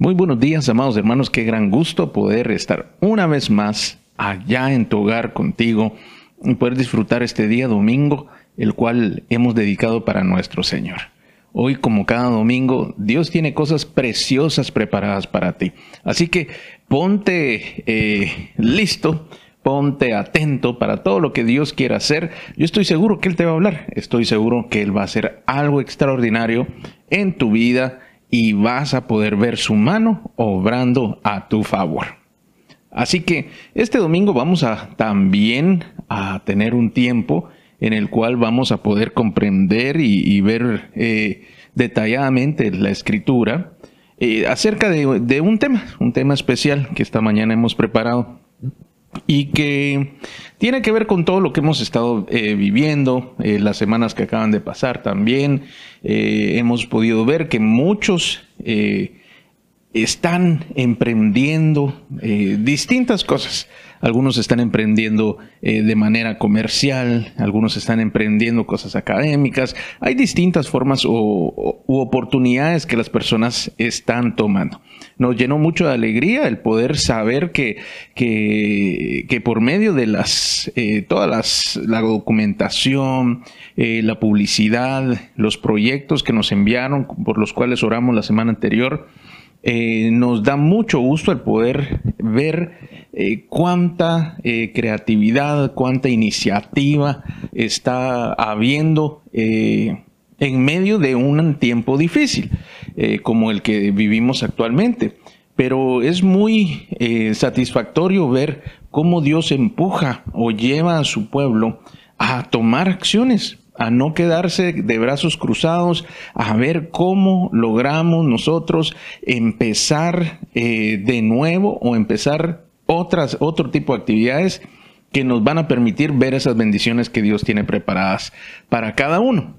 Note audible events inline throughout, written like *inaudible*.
Muy buenos días, amados hermanos. Qué gran gusto poder estar una vez más allá en tu hogar contigo y poder disfrutar este día domingo, el cual hemos dedicado para nuestro Señor. Hoy, como cada domingo, Dios tiene cosas preciosas preparadas para ti. Así que ponte eh, listo, ponte atento para todo lo que Dios quiera hacer. Yo estoy seguro que Él te va a hablar. Estoy seguro que Él va a hacer algo extraordinario en tu vida y vas a poder ver su mano obrando a tu favor. Así que este domingo vamos a también a tener un tiempo en el cual vamos a poder comprender y, ver eh, detalladamente la escritura eh, acerca de, de un tema, un tema especial que esta mañana hemos preparado y que tiene que ver con todo lo que hemos estado eh, viviendo, eh, las semanas que acaban de pasar también. Eh, hemos podido ver que muchos están emprendiendo distintas cosas. Algunos están emprendiendo de manera comercial, algunos están emprendiendo cosas académicas. Hay distintas formas o, u oportunidades que las personas están tomando nos llenó mucho de alegría el poder saber que, que, por medio de las, eh, todas las, la documentación, eh, la publicidad, los proyectos que nos enviaron, por los cuales oramos la semana anterior, eh, nos da mucho gusto el poder ver cuánta creatividad, cuánta iniciativa está habiendo en medio de un tiempo difícil. Eh, como el que vivimos actualmente. Pero es muy eh, satisfactorio ver cómo Dios empuja o lleva a su pueblo a tomar acciones, a no quedarse de brazos cruzados, a ver cómo logramos nosotros empezar eh, de nuevo o empezar otras, otro tipo de actividades que nos van a permitir ver esas bendiciones que Dios tiene preparadas para cada uno.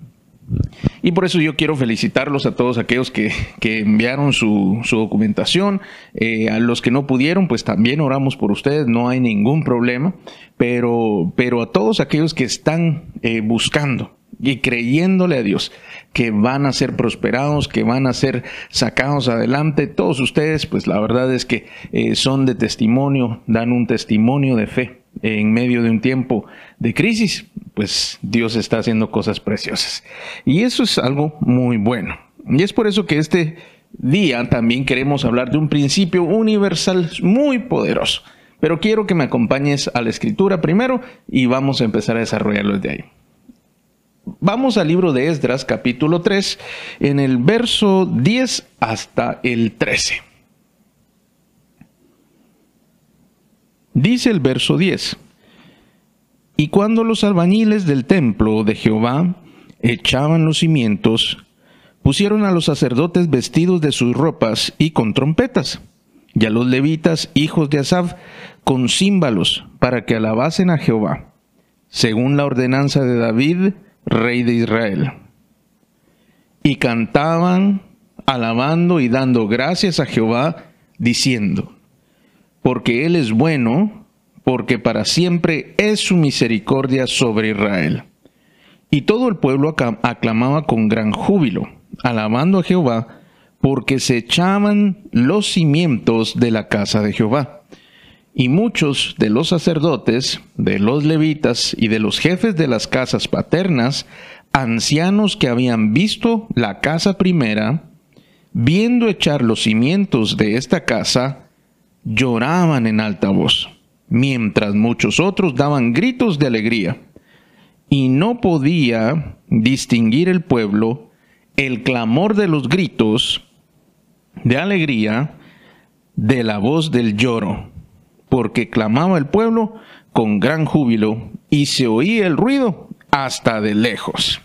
Y por eso yo quiero felicitarlos a todos aquellos que, enviaron su, documentación. Eh, a los que no pudieron, pues también oramos por ustedes, no hay ningún problema. Pero, pero a todos aquellos que están eh, buscando y creyéndole a Dios que van a ser prosperados, que van a ser sacados adelante, todos ustedes, pues la verdad es que eh, son de testimonio, dan un testimonio de fe en medio de un tiempo de crisis, pues Dios está haciendo cosas preciosas. Y eso es algo muy bueno. Y es por eso que este día también queremos hablar de un principio universal muy poderoso. Pero quiero que me acompañes a la escritura primero y vamos a empezar a desarrollarlo desde ahí. Vamos al libro de Esdras capítulo 3 en el verso 10 hasta el 13. Dice el verso 10. Y cuando los albañiles del templo de Jehová echaban los cimientos, pusieron a los sacerdotes vestidos de sus ropas y con trompetas, y a los levitas, hijos de Asaf, con címbalos, para que alabasen a Jehová, según la ordenanza de David, rey de Israel. Y cantaban, alabando y dando gracias a Jehová, diciendo, porque Él es bueno, porque para siempre es su misericordia sobre Israel. Y todo el pueblo aclamaba con gran júbilo, alabando a Jehová, porque se echaban los cimientos de la casa de Jehová. Y muchos de los sacerdotes, de los levitas y de los jefes de las casas paternas, ancianos que habían visto la casa primera, viendo echar los cimientos de esta casa, lloraban en alta voz mientras muchos otros daban gritos de alegría. Y no podía distinguir el pueblo el clamor de los gritos de alegría de la voz del lloro, porque clamaba el pueblo con gran júbilo y se oía el ruido hasta de lejos.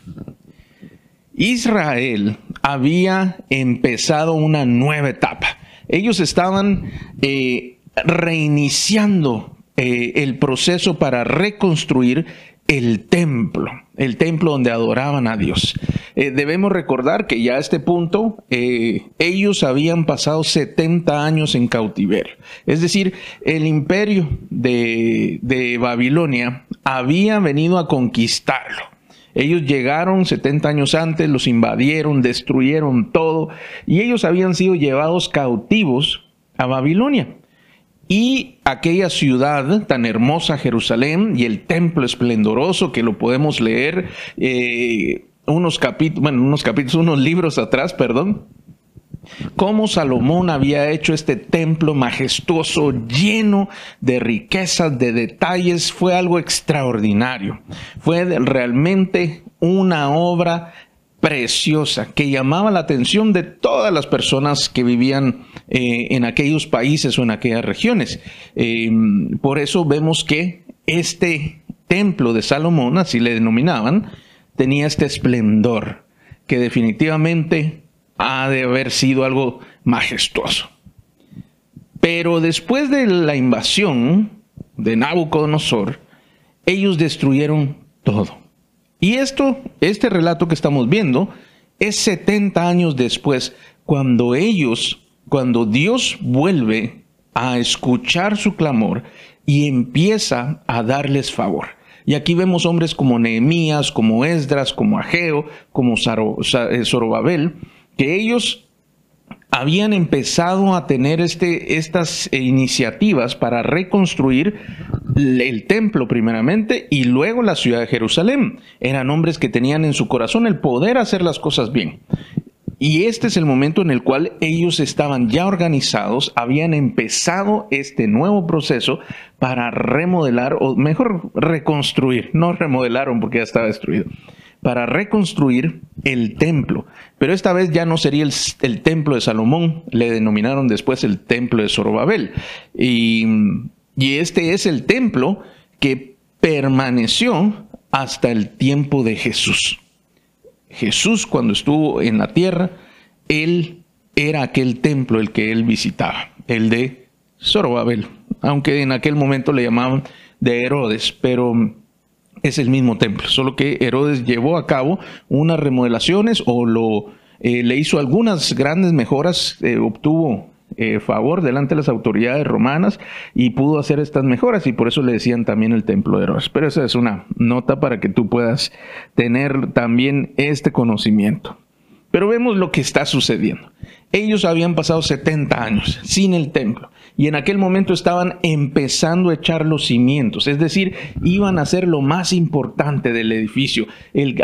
Israel había empezado una nueva etapa. Ellos estaban eh, reiniciando eh, el proceso para reconstruir el templo, el templo donde adoraban a Dios. Eh, debemos recordar que ya a este punto eh, ellos habían pasado 70 años en cautiverio. Es decir, el imperio de, de Babilonia había venido a conquistarlo. Ellos llegaron 70 años antes, los invadieron, destruyeron todo y ellos habían sido llevados cautivos a Babilonia. Y aquella ciudad tan hermosa, Jerusalén, y el templo esplendoroso que lo podemos leer eh, unos capítulos, bueno, unos capítulos, unos libros atrás, perdón, cómo Salomón había hecho este templo majestuoso, lleno de riquezas, de detalles, fue algo extraordinario. Fue realmente una obra preciosa que llamaba la atención de todas las personas que vivían eh, en aquellos países o en aquellas regiones. Em, por eso vemos que este templo de Salomón, así le denominaban, tenía este esplendor que definitivamente ha de haber sido algo majestuoso. Pero después de la invasión de Nabucodonosor, ellos destruyeron todo. Y esto, este relato que estamos viendo, es 70 años después, cuando ellos, cuando Dios vuelve a escuchar su clamor y empieza a darles favor. Y aquí vemos hombres como Nehemías, como Esdras, como Ageo, como eh, Zorobabel, que ellos habían empezado a tener este, estas iniciativas para reconstruir el templo primeramente y luego la ciudad de Jerusalén. Eran hombres que tenían en su corazón el poder hacer las cosas bien. Y este es el momento en el cual ellos estaban ya organizados, habían empezado este nuevo proceso para remodelar, o mejor reconstruir, no remodelaron porque ya estaba destruido, para reconstruir el templo. Pero esta vez ya no sería el, templo de Salomón, le denominaron después el templo de Zorobabel. Y, y este es el templo que permaneció hasta el tiempo de Jesús. Jesús cuando estuvo en la tierra, él era aquel templo el que él visitaba, el de Zorobabel, aunque en aquel momento le llamaban de Herodes, pero es el mismo templo, solo que Herodes llevó a cabo unas remodelaciones o eh, le hizo algunas grandes mejoras, eh, obtuvo eh, favor delante de las autoridades romanas y pudo hacer estas mejoras y por eso le decían también el templo de Herodes. Pero esa es una nota para que tú puedas tener también este conocimiento. Pero vemos lo que está sucediendo. Ellos habían pasado 70 años sin el templo y en aquel momento estaban empezando a echar los cimientos, es decir, iban a ser lo más importante del edificio,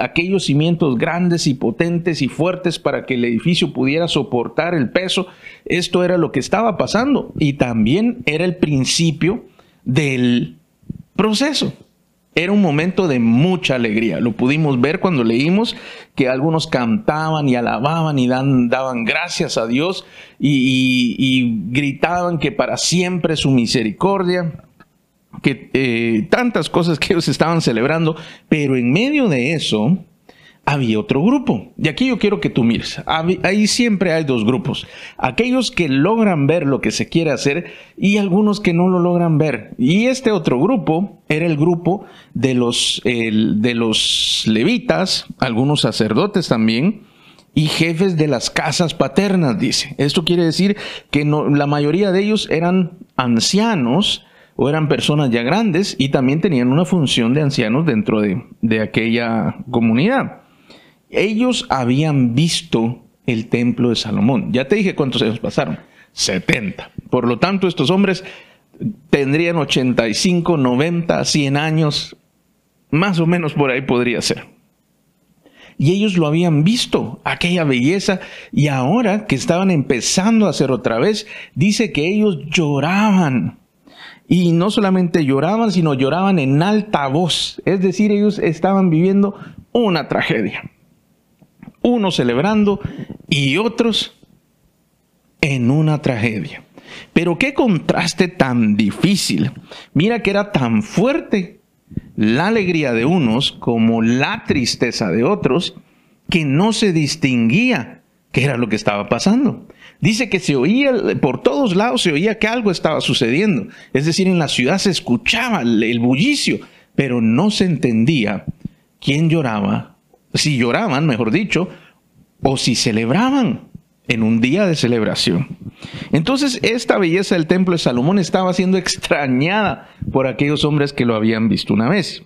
aquellos cimientos grandes y potentes y fuertes para que el edificio pudiera soportar el peso. Esto era lo que estaba pasando y también era el principio del proceso. Era un momento de mucha alegría. Lo pudimos ver cuando leímos que algunos cantaban y alababan y daban gracias a Dios y, gritaban que para siempre su misericordia, que eh, tantas cosas que ellos estaban celebrando, pero en medio de eso, había otro grupo. Y aquí yo quiero que tú mires. Ahí siempre hay dos grupos. Aquellos que logran ver lo que se quiere hacer y algunos que no lo logran ver. Y este otro grupo era el grupo de los, de los levitas, algunos sacerdotes también, y jefes de las casas paternas, dice. Esto quiere decir que la mayoría de ellos eran ancianos o eran personas ya grandes y también tenían una función de ancianos dentro de, de aquella comunidad ellos habían visto el templo de Salomón. Ya te dije cuántos años pasaron. 70. Por lo tanto, estos hombres tendrían 85, 90, 100 años. Más o menos por ahí podría ser. Y ellos lo habían visto, aquella belleza, y ahora que estaban empezando a hacer otra vez, dice que ellos lloraban. Y no solamente lloraban, sino lloraban en alta voz. Es decir, ellos estaban viviendo una tragedia unos celebrando y otros en una tragedia. Pero qué contraste tan difícil. Mira que era tan fuerte la alegría de unos como la tristeza de otros que no se distinguía qué era lo que estaba pasando. Dice que se oía, por todos lados se oía que algo estaba sucediendo. Es decir, en la ciudad se escuchaba el bullicio, pero no se entendía quién lloraba si lloraban, mejor dicho, o si celebraban en un día de celebración. Entonces, esta belleza del templo de Salomón estaba siendo extrañada por aquellos hombres que lo habían visto una vez.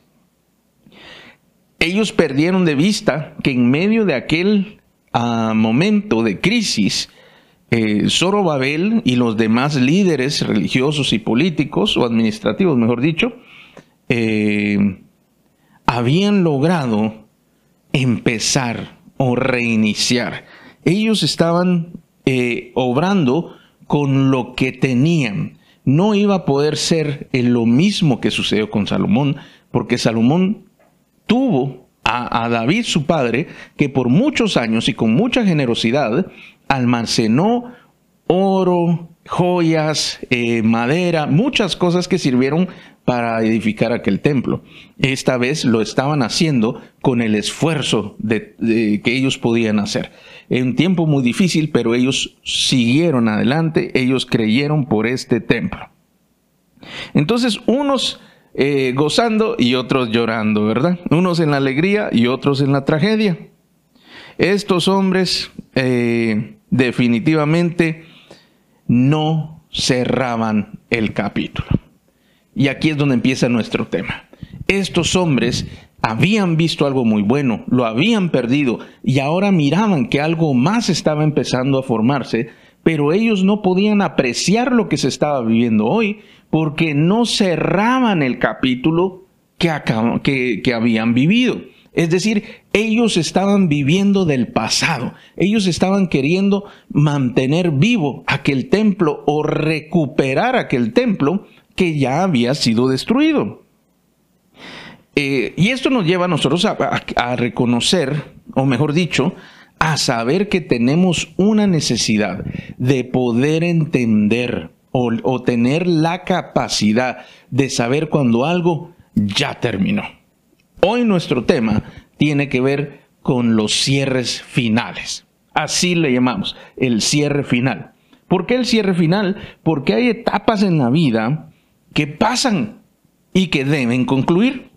ellos perdieron de vista que en medio de aquel ah, momento de crisis, eh, Zorobabel y los demás líderes religiosos y políticos, o administrativos, mejor dicho, eh, habían logrado empezar o reiniciar. Ellos estaban eh, obrando con lo que tenían. No iba a poder ser lo mismo que sucedió con Salomón, porque Salomón tuvo a, David, su padre, que por muchos años y con mucha generosidad almacenó oro, joyas, eh, madera, muchas cosas que sirvieron para edificar aquel templo. Esta vez lo estaban haciendo con el esfuerzo de, que ellos podían hacer. En un tiempo muy difícil, pero ellos siguieron adelante, ellos creyeron por este templo. Entonces, unos eh, gozando y otros llorando, ¿verdad? Unos en la alegría y otros en la tragedia. Estos hombres eh, definitivamente no cerraban el capítulo. Y aquí es donde empieza nuestro tema. Estos hombres habían visto algo muy bueno, lo habían perdido y ahora miraban que algo más estaba empezando a formarse, pero ellos no podían apreciar lo que se estaba viviendo hoy porque no cerraban el capítulo que, que, habían vivido. Es decir, ellos estaban viviendo del pasado. Ellos estaban queriendo mantener vivo aquel templo o recuperar aquel templo que ya había sido destruido. Eh, y esto nos lleva a nosotros a, reconocer, o mejor dicho, a saber que tenemos una necesidad de poder entender o, o tener la capacidad de saber cuando algo ya terminó. Hoy nuestro tema tiene que ver con los cierres finales. Así le llamamos, el cierre final. ¿Por qué el cierre final? Porque hay etapas en la vida que pasan y que deben concluir.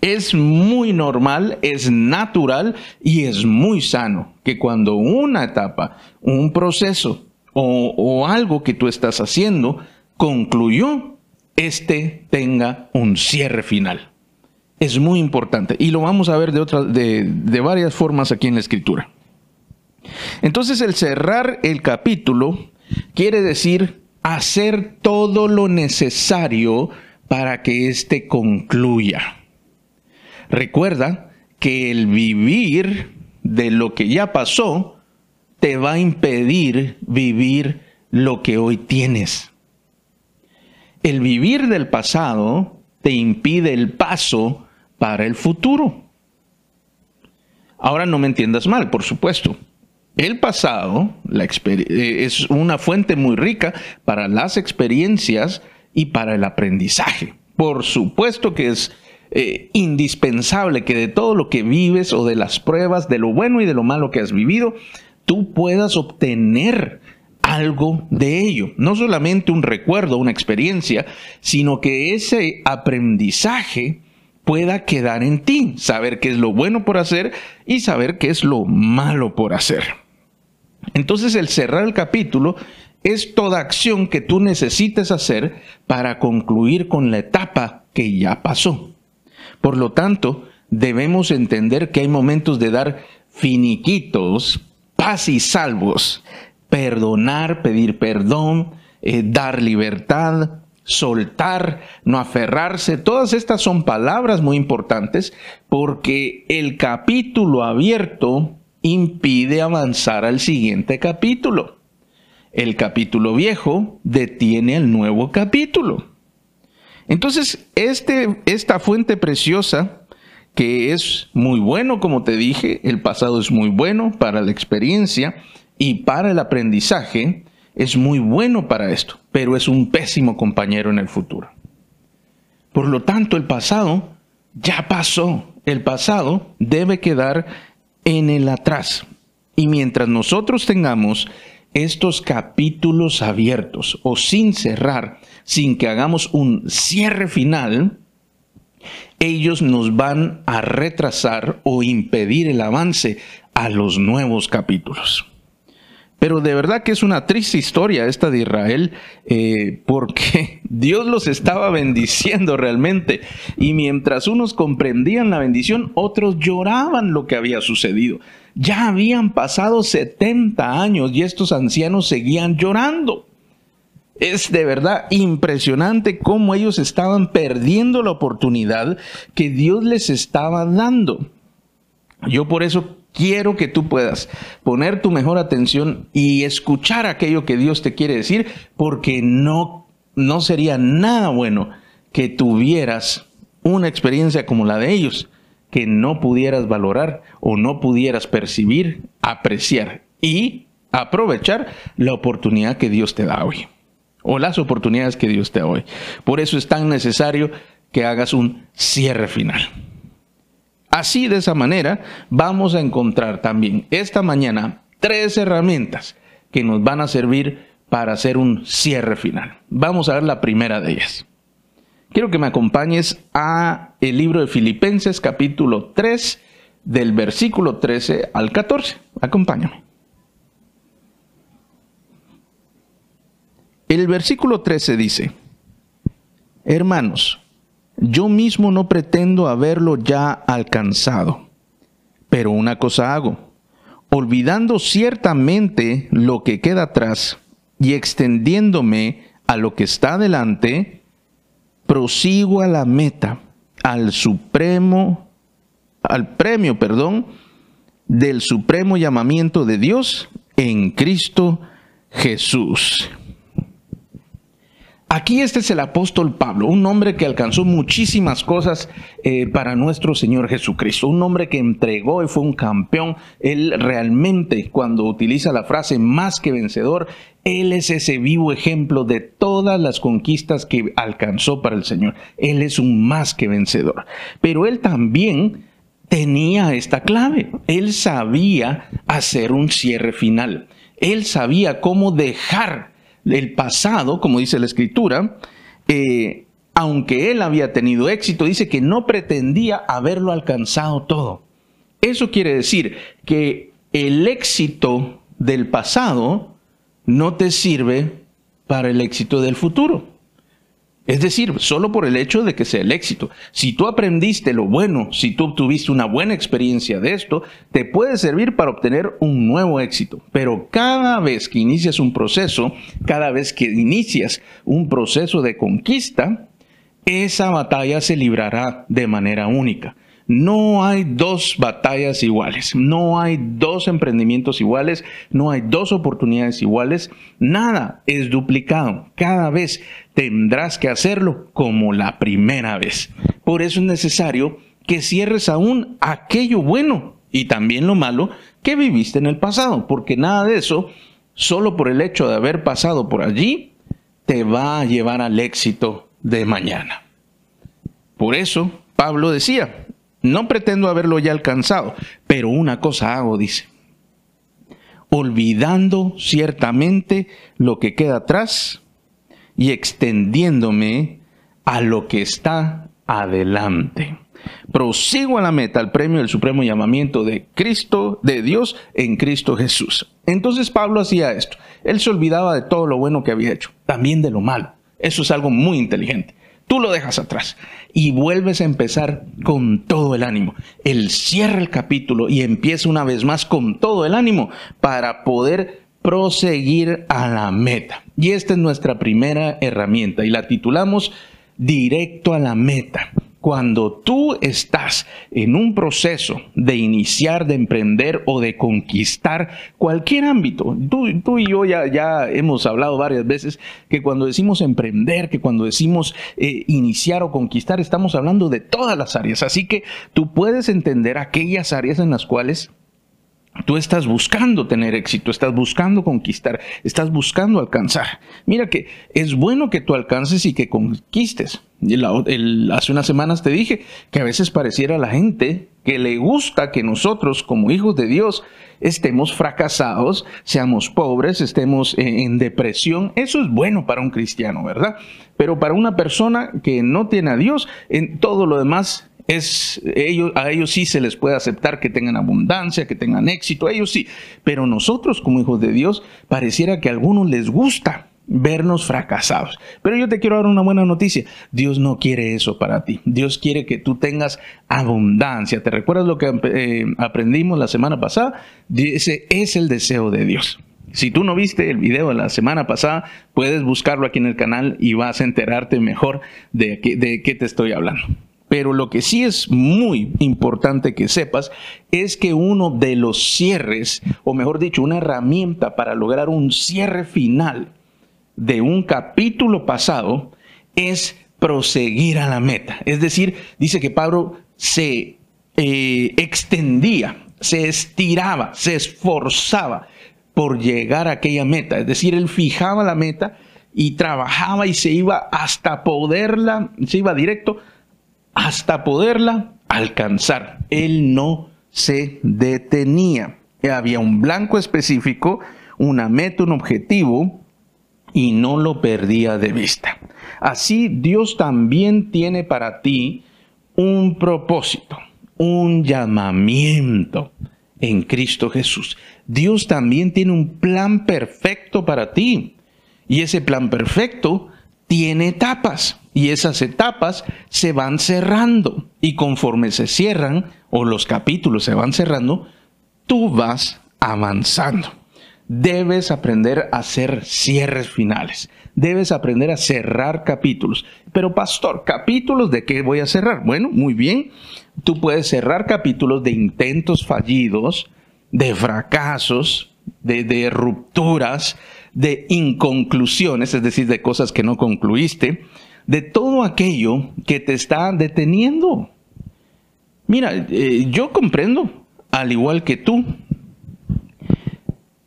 Es muy normal, es natural y es muy sano que cuando una etapa, un proceso o, algo que tú estás haciendo concluyó, este tenga un cierre final. Es muy importante y lo vamos a ver de, de varias formas aquí en la escritura. Entonces el cerrar el capítulo quiere decir hacer todo lo necesario para que éste concluya. Recuerda que el vivir de lo que ya pasó te va a impedir vivir lo que hoy tienes. El vivir del pasado te impide el paso para el futuro. Ahora no me entiendas mal, por supuesto. El pasado eh, es una fuente muy rica para las experiencias y para el aprendizaje. Por supuesto que es eh, indispensable que de todo lo que vives o de las pruebas, de lo bueno y de lo malo que has vivido, tú puedas obtener algo de ello. No solamente un recuerdo, una experiencia, sino que ese aprendizaje pueda quedar en ti, saber qué es lo bueno por hacer y saber qué es lo malo por hacer. Entonces el cerrar el capítulo es toda acción que tú necesites hacer para concluir con la etapa que ya pasó. Por lo tanto, debemos entender que hay momentos de dar finiquitos, paz y salvos, perdonar, pedir perdón, eh, dar libertad, soltar, no aferrarse. Todas estas son palabras muy importantes porque el capítulo abierto impide avanzar al siguiente capítulo. El capítulo viejo detiene el nuevo capítulo. Entonces, este, esta fuente preciosa, que es muy bueno, como te dije, el pasado es muy bueno para la experiencia y para el aprendizaje, es muy bueno para esto, pero es un pésimo compañero en el futuro. Por lo tanto, el pasado ya pasó. El pasado debe quedar en el atrás. Y mientras nosotros tengamos estos capítulos abiertos o sin cerrar, sin que hagamos un cierre final, ellos nos van a retrasar o impedir el avance a los nuevos capítulos. Pero de verdad que es una triste historia esta de Israel, eh, porque *laughs* Dios los estaba bendiciendo realmente. Y mientras unos comprendían la bendición, otros lloraban lo que había sucedido. Ya habían pasado 70 años y estos ancianos seguían llorando. Es de verdad impresionante cómo ellos estaban perdiendo la oportunidad que Dios les estaba dando. Yo por eso quiero que tú puedas poner tu mejor atención y escuchar aquello que Dios te quiere decir, porque no, no sería nada bueno que tuvieras una experiencia como la de ellos, que no pudieras valorar o no pudieras percibir, apreciar y aprovechar la oportunidad que Dios te da hoy o las oportunidades que Dios te da hoy. Por eso es tan necesario que hagas un cierre final. Así de esa manera vamos a encontrar también esta mañana tres herramientas que nos van a servir para hacer un cierre final. Vamos a ver la primera de ellas. Quiero que me acompañes a el libro de Filipenses capítulo 3 del versículo 13 al 14. Acompáñame. El versículo 13 dice, Hermanos, yo mismo no pretendo haberlo ya alcanzado, pero una cosa hago, olvidando ciertamente lo que queda atrás y extendiéndome a lo que está delante, prosigo a la meta, al supremo, al premio, perdón, del supremo llamamiento de Dios en Cristo Jesús. Aquí este es el apóstol Pablo, un hombre que alcanzó muchísimas cosas eh, para nuestro Señor Jesucristo, un hombre que entregó y fue un campeón. Él realmente, cuando utiliza la frase más que vencedor, él es ese vivo ejemplo de todas las conquistas que alcanzó para el Señor. Él es un más que vencedor. Pero él también tenía esta clave. Él sabía hacer un cierre final. Él sabía cómo dejar el pasado, como dice la escritura, eh, aunque él había tenido éxito, dice que no pretendía haberlo alcanzado todo. Eso quiere decir que el éxito del pasado no te sirve para el éxito del futuro. Es decir, solo por el hecho de que sea el éxito. Si tú aprendiste lo bueno, si tú obtuviste una buena experiencia de esto, te puede servir para obtener un nuevo éxito. Pero cada vez que inicias un proceso, cada vez que inicias un proceso de conquista, esa batalla se librará de manera única. No hay dos batallas iguales, no hay dos emprendimientos iguales, no hay dos oportunidades iguales, nada es duplicado. Cada vez tendrás que hacerlo como la primera vez. Por eso es necesario que cierres aún aquello bueno y también lo malo que viviste en el pasado, porque nada de eso, solo por el hecho de haber pasado por allí, te va a llevar al éxito de mañana. Por eso Pablo decía, no pretendo haberlo ya alcanzado, pero una cosa hago, dice, olvidando ciertamente lo que queda atrás y extendiéndome a lo que está adelante. Prosigo a la meta, al premio del supremo llamamiento de Cristo, de Dios en Cristo Jesús. Entonces Pablo hacía esto. Él se olvidaba de todo lo bueno que había hecho, también de lo malo. Eso es algo muy inteligente. Tú lo dejas atrás y vuelves a empezar con todo el ánimo. Él cierra el capítulo y empieza una vez más con todo el ánimo para poder proseguir a la meta. Y esta es nuestra primera herramienta y la titulamos Directo a la meta. Cuando tú estás en un proceso de iniciar, de emprender o de conquistar cualquier ámbito, tú, y yo ya, hemos hablado varias veces que cuando decimos emprender, que cuando decimos eh, iniciar o conquistar, estamos hablando de todas las áreas. Así que tú puedes entender aquellas áreas en las cuales Tú estás buscando tener éxito, estás buscando conquistar, estás buscando alcanzar. Mira que es bueno que tú alcances y que conquistes. hace unas semanas te dije que a veces pareciera a la gente que le gusta que nosotros como hijos de Dios estemos fracasados, seamos pobres, estemos en, depresión. Eso es bueno para un cristiano, ¿verdad? Pero para una persona que no tiene a Dios, en todo lo demás Es, ellos, a ellos sí se les puede aceptar que tengan abundancia, que tengan éxito, a ellos sí. Pero nosotros como hijos de Dios pareciera que a algunos les gusta vernos fracasados. Pero yo te quiero dar una buena noticia. Dios no quiere eso para ti. Dios quiere que tú tengas abundancia. ¿Te recuerdas lo que eh, aprendimos la semana pasada? Ese es el deseo de Dios. Si tú no viste el video de la semana pasada, puedes buscarlo aquí en el canal y vas a enterarte mejor de, de qué te estoy hablando. Pero lo que sí es muy importante que sepas es que uno de los cierres, o mejor dicho, una herramienta para lograr un cierre final de un capítulo pasado es proseguir a la meta. Es decir, dice que Pablo se eh, extendía, se estiraba, se esforzaba por llegar a aquella meta. Es decir, él fijaba la meta y trabajaba y se iba hasta poderla, se iba directo hasta poderla alcanzar. Él no se detenía. Había un blanco específico, una meta, un objetivo, y no lo perdía de vista. Así Dios también tiene para ti un propósito, un llamamiento en Cristo Jesús. Dios también tiene un plan perfecto para ti. Y ese plan perfecto tiene etapas y esas etapas se van cerrando y conforme se cierran o los capítulos se van cerrando, tú vas avanzando. Debes aprender a hacer cierres finales. Debes aprender a cerrar capítulos. Pero pastor, ¿capítulos de qué voy a cerrar? Bueno, muy bien. Tú puedes cerrar capítulos de intentos fallidos, de fracasos, de, de rupturas, de inconclusiones, es decir, de cosas que no concluiste, de todo aquello que te está deteniendo. Mira, eh, yo comprendo, al igual que tú,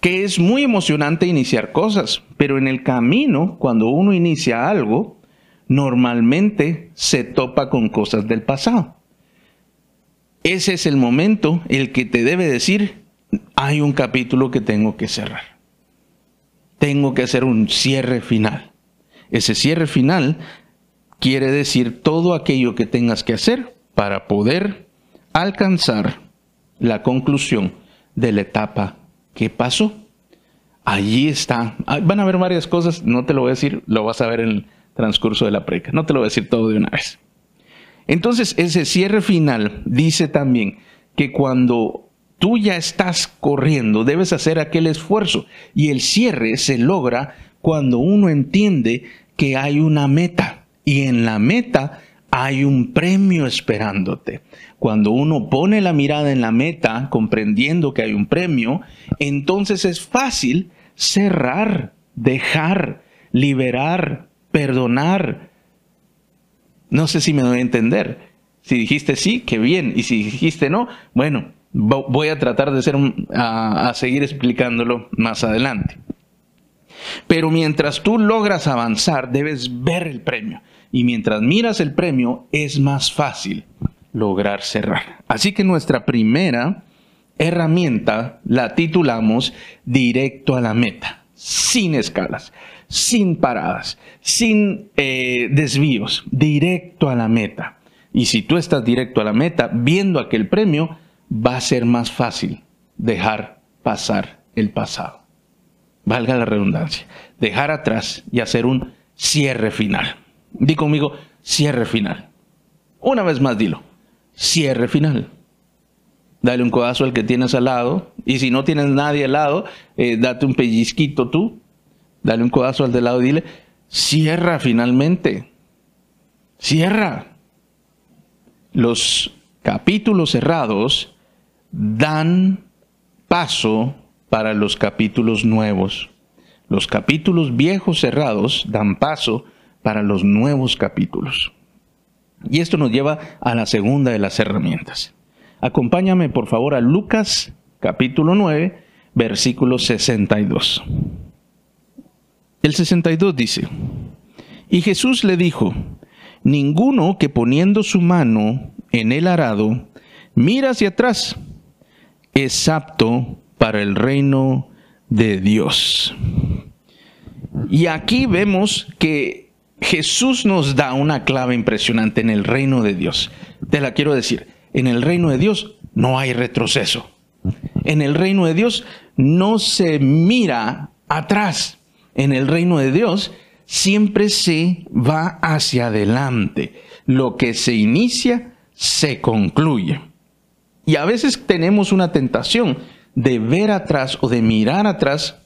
que es muy emocionante iniciar cosas, pero en el camino, cuando uno inicia algo, normalmente se topa con cosas del pasado. Ese es el momento el que te debe decir, hay un capítulo que tengo que cerrar tengo que hacer un cierre final. Ese cierre final quiere decir todo aquello que tengas que hacer para poder alcanzar la conclusión de la etapa que pasó. Allí está. Van a haber varias cosas, no te lo voy a decir, lo vas a ver en el transcurso de la preca. No te lo voy a decir todo de una vez. Entonces, ese cierre final dice también que cuando tú ya estás corriendo, debes hacer aquel esfuerzo. Y el cierre se logra cuando uno entiende que hay una meta. Y en la meta hay un premio esperándote. Cuando uno pone la mirada en la meta, comprendiendo que hay un premio, entonces es fácil cerrar, dejar, liberar, perdonar. No sé si me doy a entender. Si dijiste sí, qué bien. Y si dijiste no, bueno, Voy a tratar de ser, a, seguir explicándolo más adelante. Pero mientras tú logras avanzar, debes ver el premio. Y mientras miras el premio, es más fácil lograr cerrar. Así que nuestra primera herramienta la titulamos directo a la meta, sin escalas, sin paradas, sin eh, desvíos, directo a la meta. Y si tú estás directo a la meta, viendo aquel premio, va a ser más fácil dejar pasar el pasado. Valga la redundancia. Dejar atrás y hacer un cierre final. Di conmigo, cierre final. Una vez más dilo, cierre final. Dale un codazo al que tienes al lado. Y si no tienes nadie al lado, eh, date un pellizquito tú. Dale un codazo al de lado y dile, cierra finalmente. Cierra. Los capítulos cerrados dan paso para los capítulos nuevos. Los capítulos viejos cerrados dan paso para los nuevos capítulos. Y esto nos lleva a la segunda de las herramientas. Acompáñame por favor a Lucas capítulo 9, versículo 62. El 62 dice, y Jesús le dijo, ninguno que poniendo su mano en el arado mira hacia atrás, es apto para el reino de Dios. Y aquí vemos que Jesús nos da una clave impresionante en el reino de Dios. te la quiero decir. En el reino de Dios no hay retroceso. En el reino de Dios no se mira atrás. En el reino de Dios siempre se va hacia adelante. Lo que se inicia, se concluye. Y a veces tenemos una tentación de ver atrás o de mirar atrás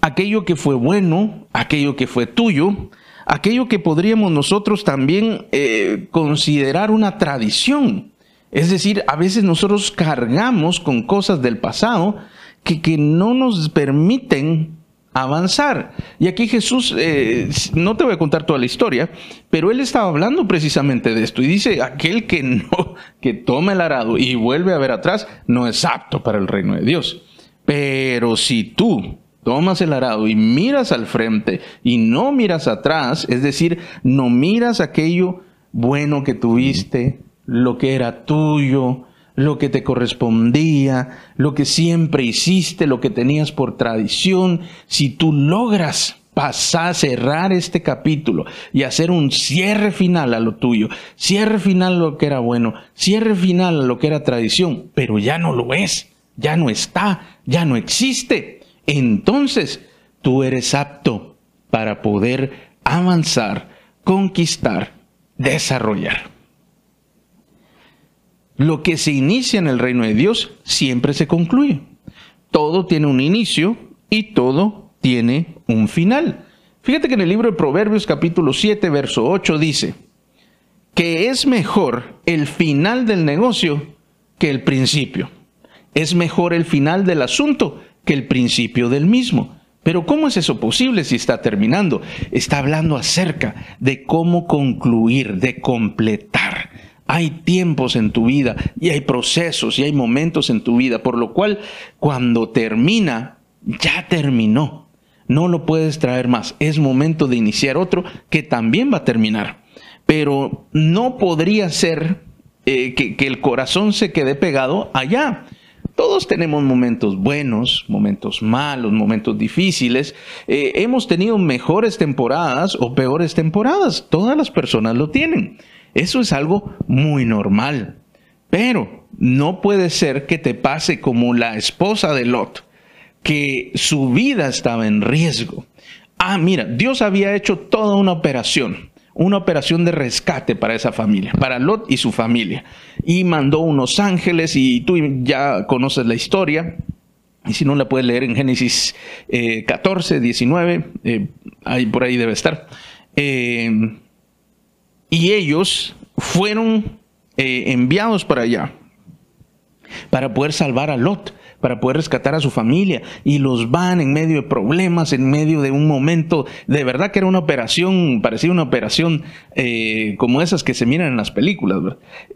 aquello que fue bueno, aquello que fue tuyo, aquello que podríamos nosotros también eh, considerar una tradición. Es decir, a veces nosotros cargamos con cosas del pasado que, que no nos permiten avanzar. Y aquí Jesús, eh, no te voy a contar toda la historia, pero él estaba hablando precisamente de esto y dice, aquel que no, que toma el arado y vuelve a ver atrás, no es apto para el reino de Dios. Pero si tú tomas el arado y miras al frente y no miras atrás, es decir, no miras aquello bueno que tuviste, lo que era tuyo, lo que te correspondía, lo que siempre hiciste, lo que tenías por tradición, si tú logras pasar, cerrar este capítulo y hacer un cierre final a lo tuyo, cierre final a lo que era bueno, cierre final a lo que era tradición, pero ya no lo es, ya no está, ya no existe, entonces tú eres apto para poder avanzar, conquistar, desarrollar. Lo que se inicia en el reino de Dios siempre se concluye. Todo tiene un inicio y todo tiene un final. Fíjate que en el libro de Proverbios capítulo 7, verso 8 dice que es mejor el final del negocio que el principio. Es mejor el final del asunto que el principio del mismo. Pero ¿cómo es eso posible si está terminando? Está hablando acerca de cómo concluir, de completar. Hay tiempos en tu vida y hay procesos y hay momentos en tu vida, por lo cual cuando termina, ya terminó. No lo puedes traer más. Es momento de iniciar otro que también va a terminar. Pero no podría ser eh, que, el corazón se quede pegado allá. Todos tenemos momentos buenos, momentos malos, momentos difíciles. Eh, hemos tenido mejores temporadas o peores temporadas. Todas las personas lo tienen. Eso es algo muy normal. Pero no puede ser que te pase como la esposa de Lot, que su vida estaba en riesgo. Ah, mira, Dios había hecho toda una operación, una operación de rescate para esa familia, para Lot y su familia. Y mandó unos ángeles y tú ya conoces la historia. Y si no la puedes leer en Génesis 14, eh, 19, eh, ahí por ahí debe estar. Eh, y ellos fueron eh, enviados para allá para poder salvar a Lot, para poder rescatar a su familia. Y los van en medio de problemas, en medio de un momento, de verdad que era una operación, parecía una operación eh, como esas que se miran en las películas.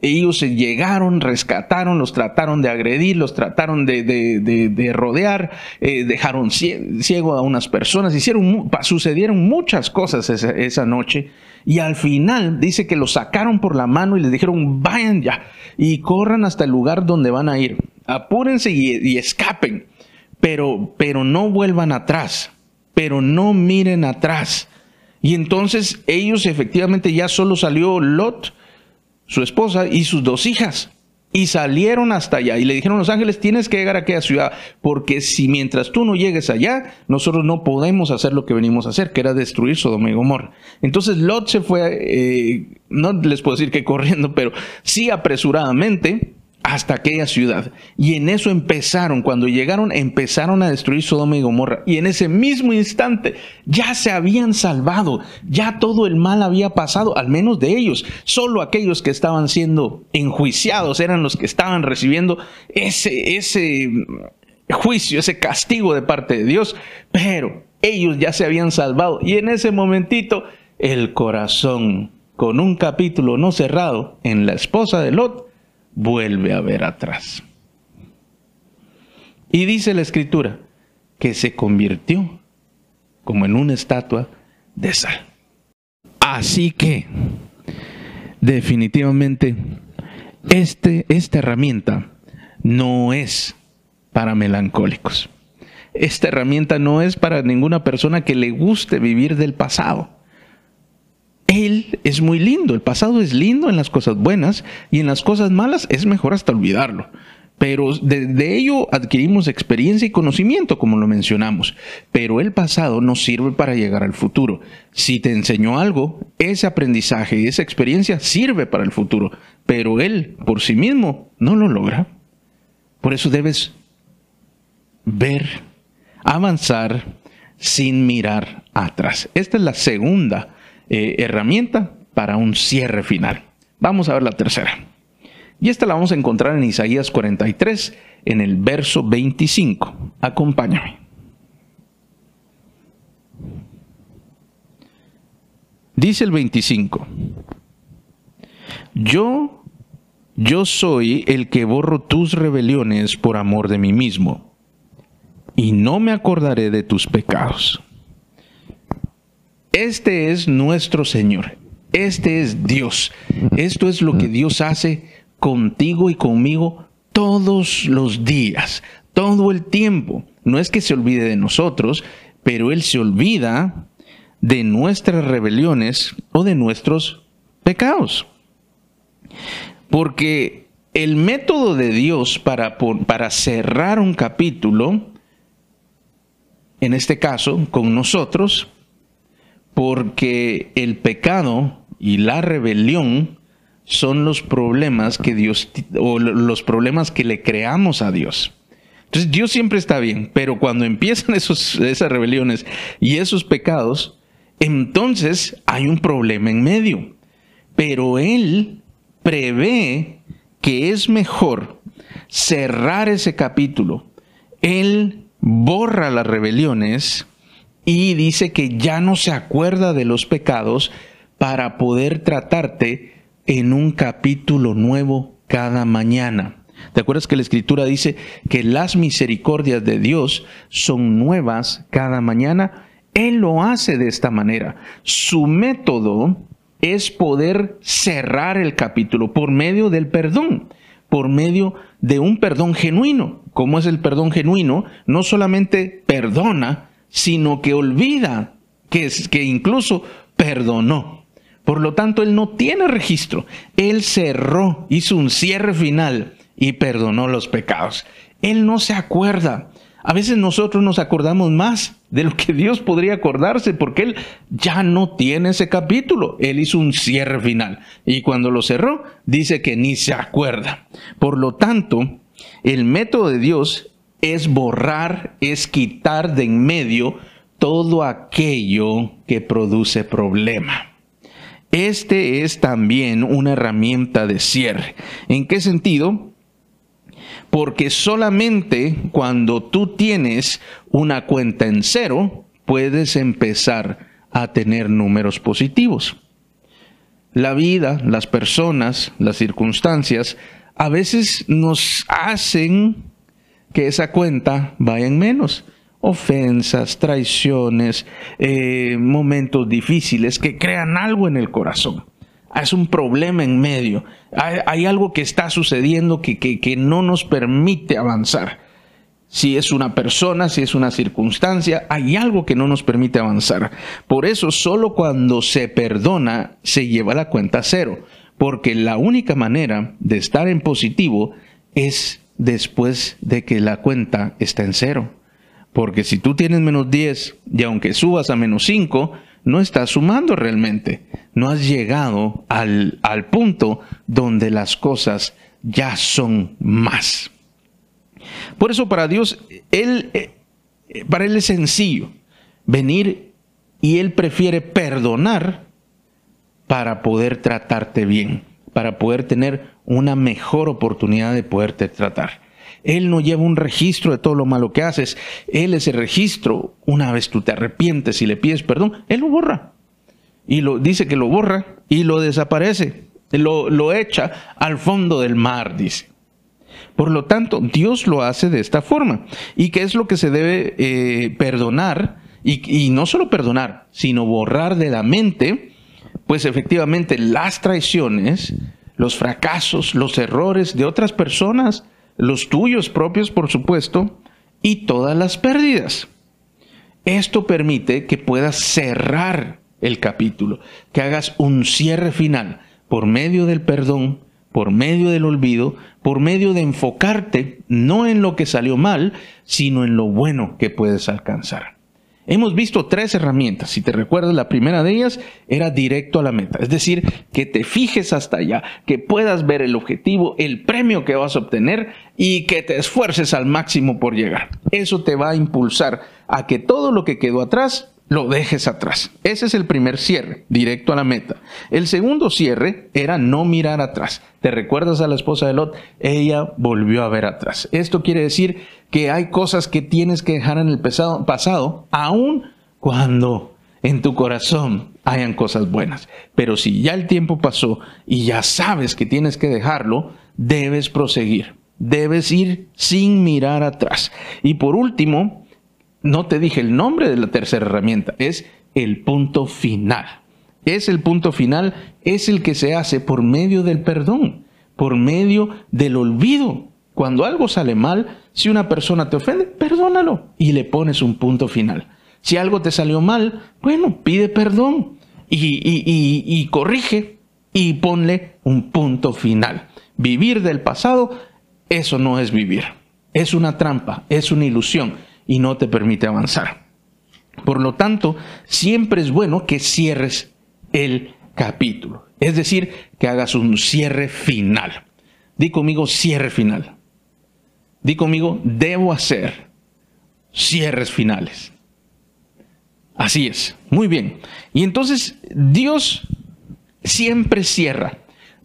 Ellos llegaron, rescataron, los trataron de agredir, los trataron de, rodear, eh, dejaron ciego a unas personas, hicieron, sucedieron muchas cosas esa noche y al final dice que los sacaron por la mano y les dijeron, vayan ya y corran hasta el lugar donde van a ir. Apúrense y, escapen, pero, pero no vuelvan atrás, pero no miren atrás. Y entonces ellos efectivamente ya solo salió Lot, su esposa y sus dos hijas. Y salieron hasta allá y le dijeron los ángeles, tienes que llegar a aquella ciudad, porque si mientras tú no llegues allá, nosotros no podemos hacer lo que venimos a hacer, que era destruir Sodoma y Gomorra. Entonces Lot se fue, eh, no les puedo decir que corriendo, pero sí apresuradamente hasta aquella ciudad. Y en eso empezaron, cuando llegaron, empezaron a destruir Sodoma y Gomorra. Y en ese mismo instante ya se habían salvado, ya todo el mal había pasado, al menos de ellos. Solo aquellos que estaban siendo enjuiciados eran los que estaban recibiendo ese, ese juicio, ese castigo de parte de Dios. Pero ellos ya se habían salvado. Y en ese momentito, el corazón, con un capítulo no cerrado en la esposa de Lot, vuelve a ver atrás. Y dice la escritura que se convirtió como en una estatua de sal. Así que, definitivamente, este, esta herramienta no es para melancólicos. Esta herramienta no es para ninguna persona que le guste vivir del pasado. Él es muy lindo, el pasado es lindo en las cosas buenas y en las cosas malas es mejor hasta olvidarlo. Pero de, ello adquirimos experiencia y conocimiento, como lo mencionamos. Pero el pasado nos sirve para llegar al futuro. Si te enseñó algo, ese aprendizaje y esa experiencia sirve para el futuro. Pero él por sí mismo no lo logra. Por eso debes ver, avanzar sin mirar atrás. Esta es la segunda eh, herramienta para un cierre final. Vamos a ver la tercera. Y esta la vamos a encontrar en Isaías 43, en el verso 25. Acompáñame. Dice el 25. Yo, yo soy el que borro tus rebeliones por amor de mí mismo, y no me acordaré de tus pecados. Este es nuestro Señor. Este es Dios. Esto es lo que Dios hace contigo y conmigo todos los días, todo el tiempo. No es que se olvide de nosotros, pero Él se olvida de nuestras rebeliones o de nuestros pecados. Porque el método de Dios para, para cerrar un capítulo, en este caso con nosotros, porque el pecado y la rebelión son los problemas que Dios o los problemas que le creamos a Dios. Entonces Dios siempre está bien, pero cuando empiezan *laughs* esos, esas rebeliones y esos pecados, entonces hay un problema en medio. Pero Él prevé que es mejor cerrar ese capítulo. Él borra las rebeliones y dice que ya no se acuerda de los pecados para poder tratarte en un capítulo nuevo cada mañana. ¿Te acuerdas que la escritura dice que las misericordias de Dios son nuevas cada mañana? Él lo hace de esta manera. Su método es poder cerrar el capítulo por medio del perdón, por medio de un perdón genuino. ¿Cómo es el perdón genuino? No solamente perdona, sino que olvida que, que incluso perdonó. Por lo tanto, Él no tiene registro. Él cerró, hizo un cierre final y perdonó los pecados. Él no se acuerda. A veces nosotros nos acordamos más de lo que Dios podría acordarse porque Él ya no tiene ese capítulo. Él hizo un cierre final. Y cuando lo cerró, dice que ni se acuerda. Por lo tanto, el método de Dios es borrar, es quitar de en medio todo aquello que produce problema. Este es también una herramienta de cierre. ¿En qué sentido? Porque solamente cuando tú tienes una cuenta en cero, puedes empezar a tener números positivos. La vida, las personas, las circunstancias, a veces nos hacen que esa cuenta vaya en menos ofensas, traiciones, eh, momentos difíciles que crean algo en el corazón. Es un problema en medio. Hay, algo que está sucediendo que, que no nos permite avanzar. Si es una persona, si es una circunstancia, hay algo que no nos permite avanzar. Por eso solo cuando se perdona se lleva la cuenta a cero. Porque la única manera de estar en positivo es después de que la cuenta está en cero. Porque si tú tienes menos 10 y aunque subas a menos 5, no estás sumando realmente. No has llegado al, al punto donde las cosas ya son más. Por eso para Dios, él, eh, para Él es sencillo venir y Él prefiere perdonar para poder tratarte bien, para poder tener una mejor oportunidad de poderte tratar. Él no lleva un registro de todo lo malo que haces. Él ese registro, una vez tú te arrepientes y le pides perdón, Él lo borra. Y lo, dice que lo borra y lo desaparece. Lo, lo echa al fondo del mar, dice. Por lo tanto, Dios lo hace de esta forma. ¿Y qué es lo que se debe eh, perdonar? Y, y no solo perdonar, sino borrar de la mente, pues efectivamente las traiciones, los fracasos, los errores de otras personas, los tuyos propios, por supuesto, y todas las pérdidas. Esto permite que puedas cerrar el capítulo, que hagas un cierre final por medio del perdón, por medio del olvido, por medio de enfocarte no en lo que salió mal, sino en lo bueno que puedes alcanzar. Hemos visto tres herramientas. Si te recuerdas, la primera de ellas era directo a la meta. Es decir, que te fijes hasta allá, que puedas ver el objetivo, el premio que vas a obtener y que te esfuerces al máximo por llegar. Eso te va a impulsar a que todo lo que quedó atrás lo dejes atrás. Ese es el primer cierre, directo a la meta. El segundo cierre era no mirar atrás. ¿Te recuerdas a la esposa de Lot? Ella volvió a ver atrás. Esto quiere decir que hay cosas que tienes que dejar en el pasado, pasado aun cuando en tu corazón hayan cosas buenas. Pero si ya el tiempo pasó y ya sabes que tienes que dejarlo, debes proseguir. Debes ir sin mirar atrás. Y por último, no te dije el nombre de la tercera herramienta, es el punto final. Es el punto final, es el que se hace por medio del perdón, por medio del olvido. Cuando algo sale mal, si una persona te ofende, perdónalo y le pones un punto final. Si algo te salió mal, bueno, pide perdón y, y corrige y ponle un punto final. Vivir del pasado, eso no es vivir. Es una trampa, es una ilusión y no te permite avanzar. Por lo tanto, siempre es bueno que cierres el capítulo. Es decir, que hagas un cierre final. Di conmigo cierre final. Di conmigo, debo hacer cierres finales. Así es. Muy bien. Y entonces Dios siempre cierra.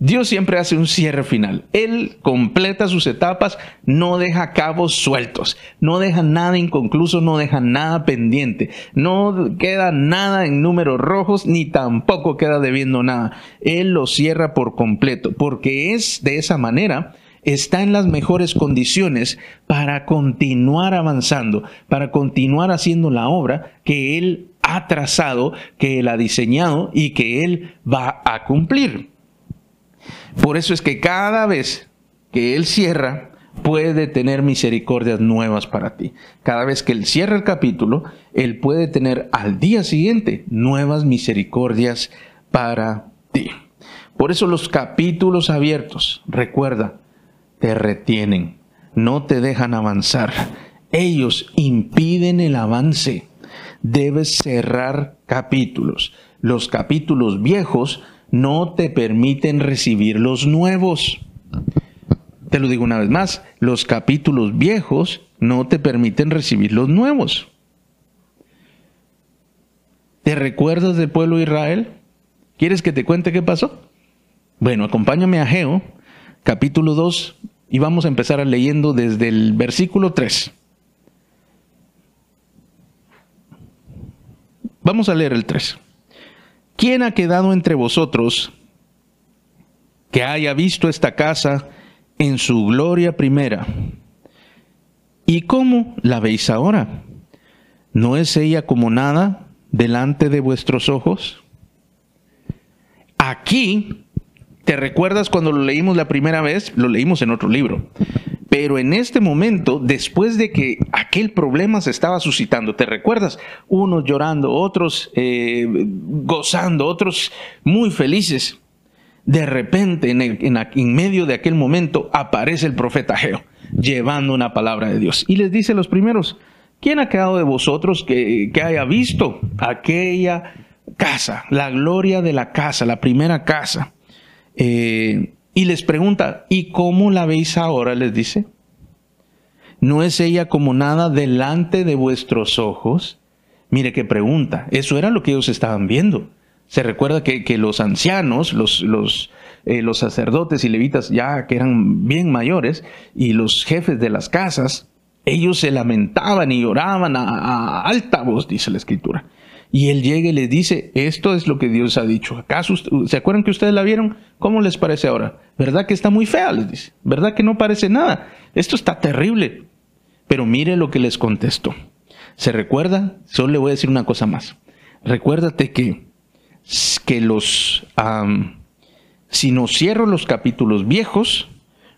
Dios siempre hace un cierre final. Él completa sus etapas, no deja cabos sueltos, no deja nada inconcluso, no deja nada pendiente, no queda nada en números rojos, ni tampoco queda debiendo nada. Él lo cierra por completo, porque es de esa manera está en las mejores condiciones para continuar avanzando, para continuar haciendo la obra que Él ha trazado, que Él ha diseñado y que Él va a cumplir. Por eso es que cada vez que Él cierra, puede tener misericordias nuevas para ti. Cada vez que Él cierra el capítulo, Él puede tener al día siguiente nuevas misericordias para ti. Por eso los capítulos abiertos, recuerda, te retienen, no te dejan avanzar. Ellos impiden el avance. Debes cerrar capítulos. Los capítulos viejos no te permiten recibir los nuevos. Te lo digo una vez más, los capítulos viejos no te permiten recibir los nuevos. ¿Te recuerdas del pueblo de Israel? ¿Quieres que te cuente qué pasó? Bueno, acompáñame a Geo, capítulo 2, y vamos a empezar leyendo desde el versículo 3. Vamos a leer el 3. ¿Quién ha quedado entre vosotros que haya visto esta casa en su gloria primera? ¿Y cómo la veis ahora? ¿No es ella como nada delante de vuestros ojos? Aquí, ¿te recuerdas cuando lo leímos la primera vez? Lo leímos en otro libro. Pero en este momento, después de que aquel problema se estaba suscitando, ¿te recuerdas? Unos llorando, otros eh, gozando, otros muy felices. De repente, en, medio de aquel momento, aparece el profeta Geo, llevando una palabra de Dios. Y les dice a los primeros, ¿quién ha quedado de vosotros que, haya visto aquella casa, la gloria de la casa, la primera casa? Eh, y les pregunta, ¿y cómo la veis ahora? Les dice. ¿No es ella como nada delante de vuestros ojos? Mire qué pregunta. Eso era lo que ellos estaban viendo. Se recuerda que, los ancianos, los, los, eh, los sacerdotes y levitas ya que eran bien mayores y los jefes de las casas, ellos se lamentaban y lloraban a alta voz, dice la escritura. Y él llega y les dice, esto es lo que Dios ha dicho. ¿Acaso se acuerdan que ustedes la vieron? ¿Cómo les parece ahora? ¿Verdad que está muy fea? Les dice. ¿Verdad que no parece nada? Esto está terrible. Pero mire lo que les contestó. ¿Se recuerda? Solo le voy a decir una cosa más. Recuérdate que, que los... si no cierro los capítulos viejos,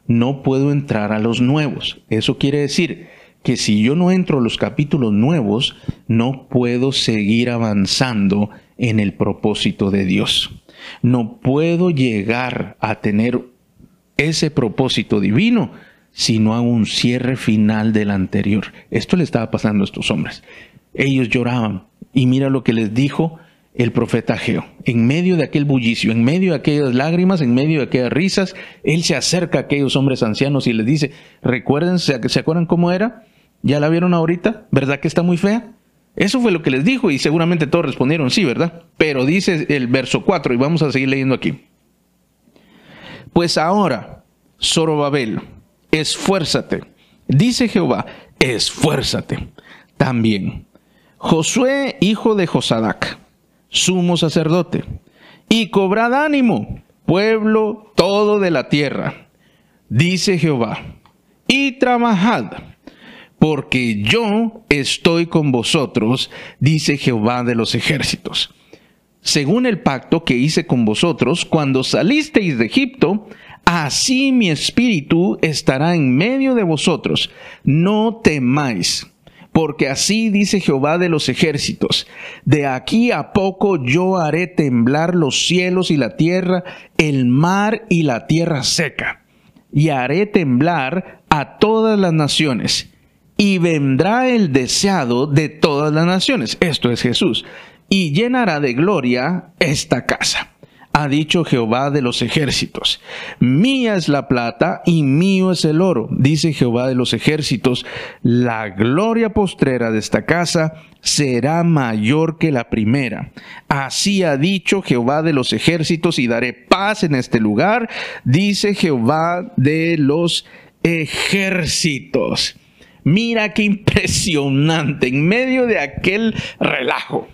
no puedo entrar a los nuevos. Eso quiere decir que si yo no entro a los capítulos nuevos, no puedo seguir avanzando en el propósito de Dios. No puedo llegar a tener ese propósito divino si no hago un cierre final del anterior. Esto le estaba pasando a estos hombres. Ellos lloraban y mira lo que les dijo el profeta Geo. En medio de aquel bullicio, en medio de aquellas lágrimas, en medio de aquellas risas, él se acerca a aquellos hombres ancianos y les dice, recuerden, ¿se acuerdan cómo era? ¿Ya la vieron ahorita? ¿Verdad que está muy fea? Eso fue lo que les dijo y seguramente todos respondieron sí, ¿verdad? Pero dice el verso 4 y vamos a seguir leyendo aquí. Pues ahora, Zorobabel, esfuérzate. Dice Jehová, esfuérzate. También, Josué, hijo de Josadac, sumo sacerdote, y cobrad ánimo, pueblo todo de la tierra, dice Jehová, y trabajad, porque yo estoy con vosotros, dice Jehová de los ejércitos. Según el pacto que hice con vosotros cuando salisteis de Egipto, así mi espíritu estará en medio de vosotros. No temáis porque así dice Jehová de los ejércitos, de aquí a poco yo haré temblar los cielos y la tierra, el mar y la tierra seca, y haré temblar a todas las naciones, y vendrá el deseado de todas las naciones, esto es Jesús, y llenará de gloria esta casa ha dicho Jehová de los ejércitos. Mía es la plata y mío es el oro, dice Jehová de los ejércitos. La gloria postrera de esta casa será mayor que la primera. Así ha dicho Jehová de los ejércitos y daré paz en este lugar, dice Jehová de los ejércitos. Mira qué impresionante, en medio de aquel relajo,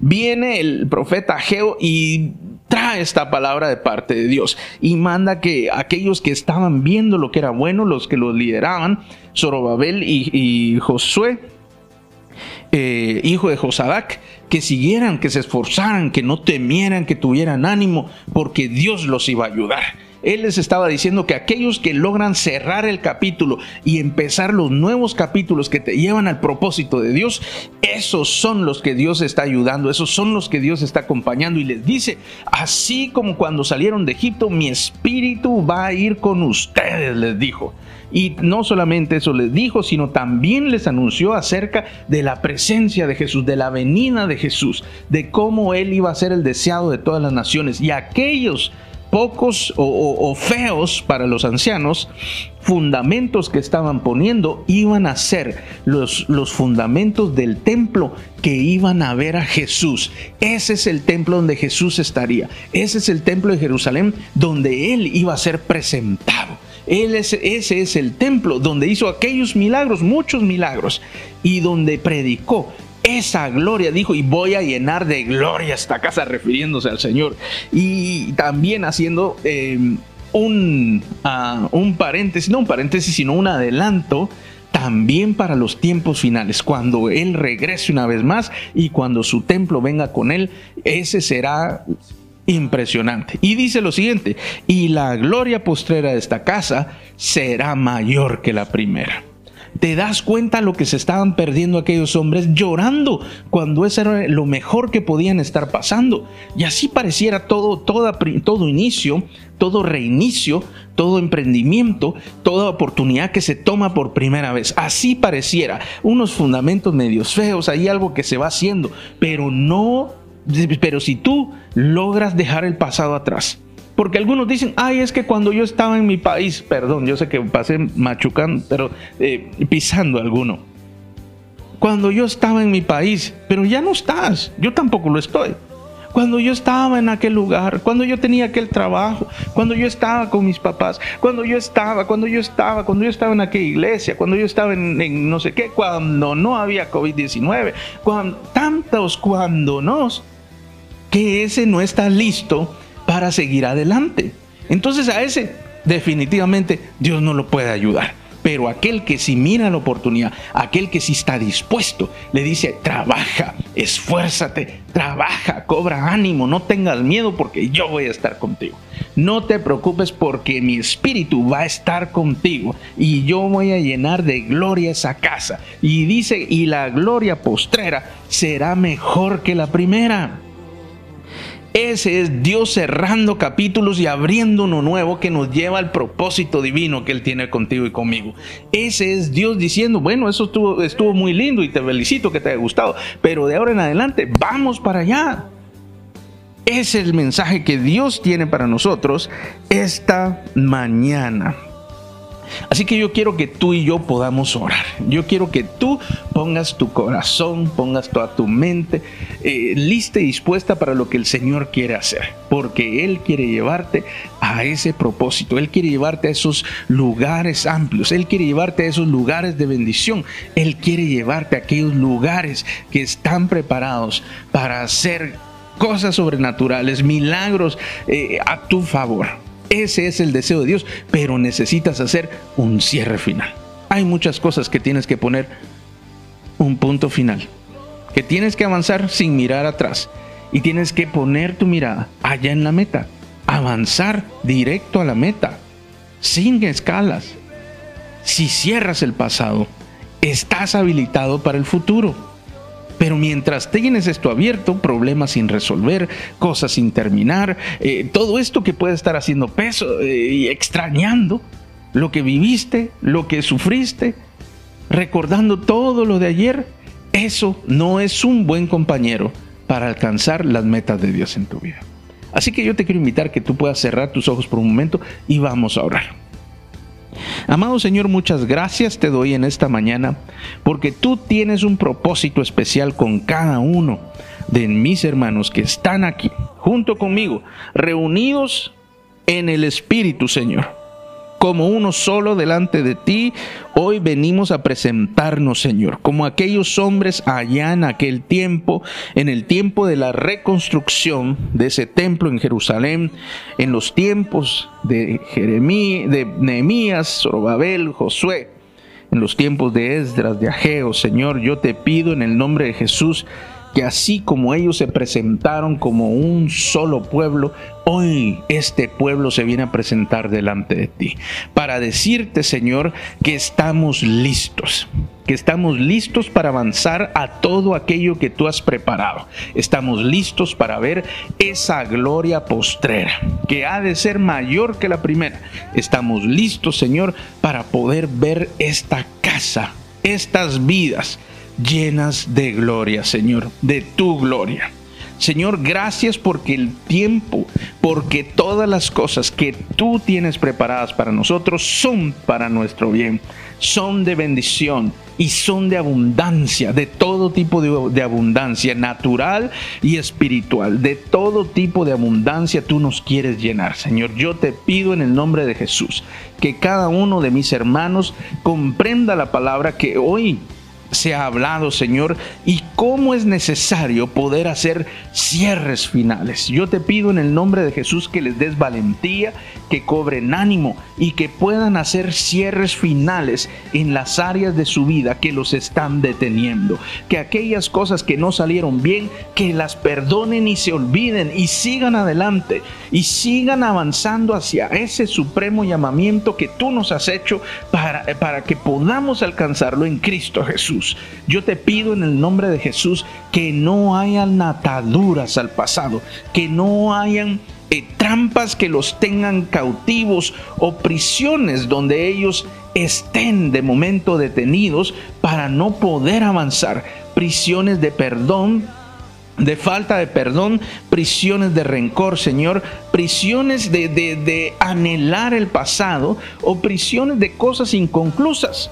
viene el profeta Geo y trae esta palabra de parte de Dios y manda que aquellos que estaban viendo lo que era bueno, los que los lideraban, Zorobabel y, Josué, eh, hijo de Josadac, que siguieran, que se esforzaran, que no temieran, que tuvieran ánimo, porque Dios los iba a ayudar. Él les estaba diciendo que aquellos que logran cerrar el capítulo y empezar los nuevos capítulos que te llevan al propósito de Dios, esos son los que Dios está ayudando, esos son los que Dios está acompañando y les dice, así como cuando salieron de Egipto, mi espíritu va a ir con ustedes, les dijo. Y no solamente eso les dijo, sino también les anunció acerca de la presencia de Jesús, de la venida de Jesús, de cómo Él iba a ser el deseado de todas las naciones. Y aquellos pocos o, feos para los ancianos, fundamentos que estaban poniendo iban a ser los, los fundamentos del templo que iban a ver a Jesús. Ese es el templo donde Jesús estaría. Ese es el templo de Jerusalén donde Él iba a ser presentado. Él es, ese es el templo donde hizo aquellos milagros, muchos milagros, y donde predicó esa gloria, dijo, y voy a llenar de gloria esta casa, refiriéndose al Señor. Y también haciendo eh, un, uh, un paréntesis, no un paréntesis, sino un adelanto también para los tiempos finales, cuando Él regrese una vez más y cuando su templo venga con Él, ese será impresionante. Y dice lo siguiente, y la gloria postrera de esta casa será mayor que la primera te das cuenta lo que se estaban perdiendo aquellos hombres llorando cuando eso era lo mejor que podían estar pasando. Y así pareciera todo, todo inicio, todo reinicio, todo emprendimiento, toda oportunidad que se toma por primera vez. Así pareciera. Unos fundamentos medios feos, hay algo que se va haciendo, pero no, pero si tú logras dejar el pasado atrás, porque algunos dicen, ay, es que cuando yo estaba en mi país, perdón, yo sé que pasé machucando, pero eh, pisando alguno. Cuando yo estaba en mi país, pero ya no estás, yo tampoco lo estoy. Cuando yo estaba en aquel lugar, cuando yo tenía aquel trabajo, cuando yo estaba con mis papás, cuando yo estaba, cuando yo estaba, cuando yo estaba en aquella iglesia, cuando yo estaba en, no sé qué, cuando no había COVID-19, cuando, tantos cuando no, que ese no está listo para seguir adelante. Entonces a ese definitivamente Dios no lo puede ayudar. Pero aquel que si mira la oportunidad, aquel que si está dispuesto, le dice, trabaja, esfuérzate, trabaja, cobra ánimo, no tengas miedo porque yo voy a estar contigo. No te preocupes porque mi espíritu va a estar contigo y yo voy a llenar de gloria esa casa. Y dice, y la gloria postrera será mejor que la primera. Ese es Dios cerrando capítulos y abriendo uno nuevo que nos lleva al propósito divino que Él tiene contigo y conmigo. Ese es Dios diciendo, bueno, eso estuvo, estuvo muy lindo y te felicito que te haya gustado, pero de ahora en adelante vamos para allá. Ese es el mensaje que Dios tiene para nosotros esta mañana. Así que yo quiero que tú y yo podamos orar. Yo quiero que tú pongas tu corazón, pongas toda tu mente eh, lista y dispuesta para lo que el Señor quiere hacer. Porque Él quiere llevarte a ese propósito. Él quiere llevarte a esos lugares amplios. Él quiere llevarte a esos lugares de bendición. Él quiere llevarte a aquellos lugares que están preparados para hacer cosas sobrenaturales, milagros eh, a tu favor. Ese es el deseo de Dios, pero necesitas hacer un cierre final. Hay muchas cosas que tienes que poner un punto final, que tienes que avanzar sin mirar atrás y tienes que poner tu mirada allá en la meta, avanzar directo a la meta, sin escalas. Si cierras el pasado, estás habilitado para el futuro. Pero mientras tienes esto abierto, problemas sin resolver, cosas sin terminar, eh, todo esto que puede estar haciendo peso eh, y extrañando lo que viviste, lo que sufriste, recordando todo lo de ayer, eso no es un buen compañero para alcanzar las metas de Dios en tu vida. Así que yo te quiero invitar que tú puedas cerrar tus ojos por un momento y vamos a orar. Amado Señor, muchas gracias te doy en esta mañana porque tú tienes un propósito especial con cada uno de mis hermanos que están aquí junto conmigo, reunidos en el Espíritu, Señor como uno solo delante de ti, hoy venimos a presentarnos, Señor, como aquellos hombres allá en aquel tiempo, en el tiempo de la reconstrucción de ese templo en Jerusalén, en los tiempos de Jeremías, de Nehemías, Zorobabel, Josué, en los tiempos de Esdras, de Ageo, Señor, yo te pido en el nombre de Jesús que así como ellos se presentaron como un solo pueblo, hoy este pueblo se viene a presentar delante de ti para decirte, Señor, que estamos listos, que estamos listos para avanzar a todo aquello que tú has preparado. Estamos listos para ver esa gloria postrera, que ha de ser mayor que la primera. Estamos listos, Señor, para poder ver esta casa, estas vidas llenas de gloria, Señor, de tu gloria. Señor, gracias porque el tiempo, porque todas las cosas que tú tienes preparadas para nosotros son para nuestro bien, son de bendición y son de abundancia, de todo tipo de, de, abundancia, natural y espiritual, de todo tipo de abundancia tú nos quieres llenar. Señor, yo te pido en el nombre de Jesús que cada uno de mis hermanos comprenda la palabra que hoy se ha hablado, Señor, y cómo es necesario poder hacer cierres finales. Yo te pido en el nombre de Jesús que les des valentía, que cobren ánimo y que puedan hacer cierres finales en las áreas de su vida que los están deteniendo. Que aquellas cosas que no salieron bien, que las perdonen y se olviden y sigan adelante y sigan avanzando hacia ese supremo llamamiento que tú nos has hecho para, para que podamos alcanzarlo en Cristo Jesús. Yo te pido en el nombre de Jesús que no hayan ataduras al pasado, que no hayan eh, trampas que los tengan cautivos o prisiones donde ellos estén de momento detenidos para no poder avanzar. Prisiones de perdón, de falta de perdón, prisiones de rencor, Señor, prisiones de, de anhelar el pasado o prisiones de cosas inconclusas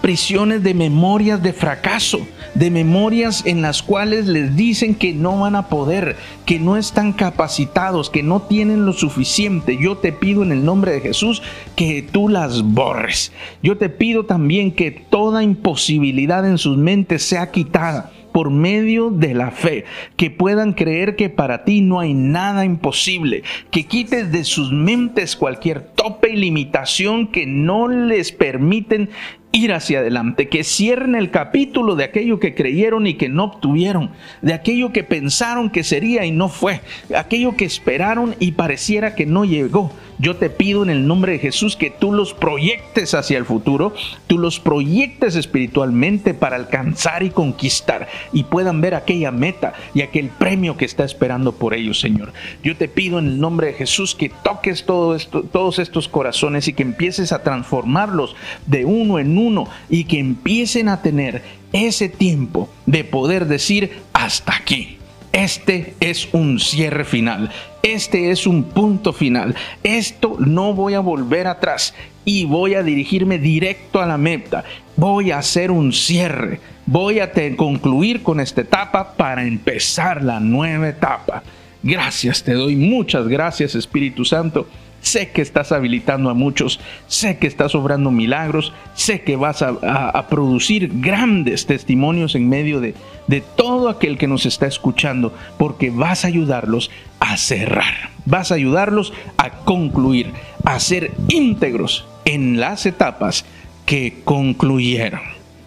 prisiones de memorias de fracaso, de memorias en las cuales les dicen que no van a poder, que no están capacitados, que no tienen lo suficiente. Yo te pido en el nombre de Jesús que tú las borres. Yo te pido también que toda imposibilidad en sus mentes sea quitada por medio de la fe, que puedan creer que para ti no hay nada imposible, que quites de sus mentes cualquier tope y limitación que no les permiten ir hacia adelante, que cierren el capítulo de aquello que creyeron y que no obtuvieron, de aquello que pensaron que sería y no fue, aquello que esperaron y pareciera que no llegó. Yo te pido en el nombre de Jesús que tú los proyectes hacia el futuro, tú los proyectes espiritualmente para alcanzar y conquistar y puedan ver aquella meta y aquel premio que está esperando por ellos, Señor. Yo te pido en el nombre de Jesús que toques todo esto, todos estos corazones y que empieces a transformarlos de uno en uno y que empiecen a tener ese tiempo de poder decir hasta aquí. Este es un cierre final. Este es un punto final. Esto no voy a volver atrás y voy a dirigirme directo a la meta. Voy a hacer un cierre. Voy a concluir con esta etapa para empezar la nueva etapa. Gracias, te doy muchas gracias Espíritu Santo Sé que estás habilitando a muchos, sé que estás obrando milagros, sé que vas a, producir grandes testimonios en medio de, de todo aquel que nos está escuchando, porque vas a ayudarlos a cerrar, vas a ayudarlos a concluir, a ser íntegros en las etapas que concluyeron.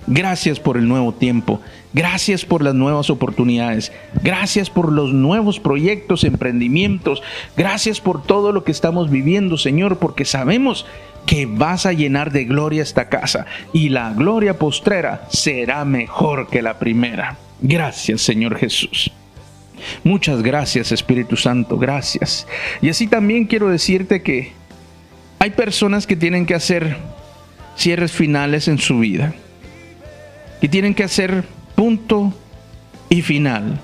Gracias por el nuevo tiempo. Gracias por las nuevas oportunidades. Gracias por los nuevos proyectos, emprendimientos. Gracias por todo lo que estamos viviendo, Señor, porque sabemos que vas a llenar de gloria esta casa y la gloria postrera será mejor que la primera. Gracias, Señor Jesús. Muchas gracias, Espíritu Santo, gracias. Y así también quiero decirte que hay personas que tienen que hacer cierres finales en su vida, que tienen que hacer punto y final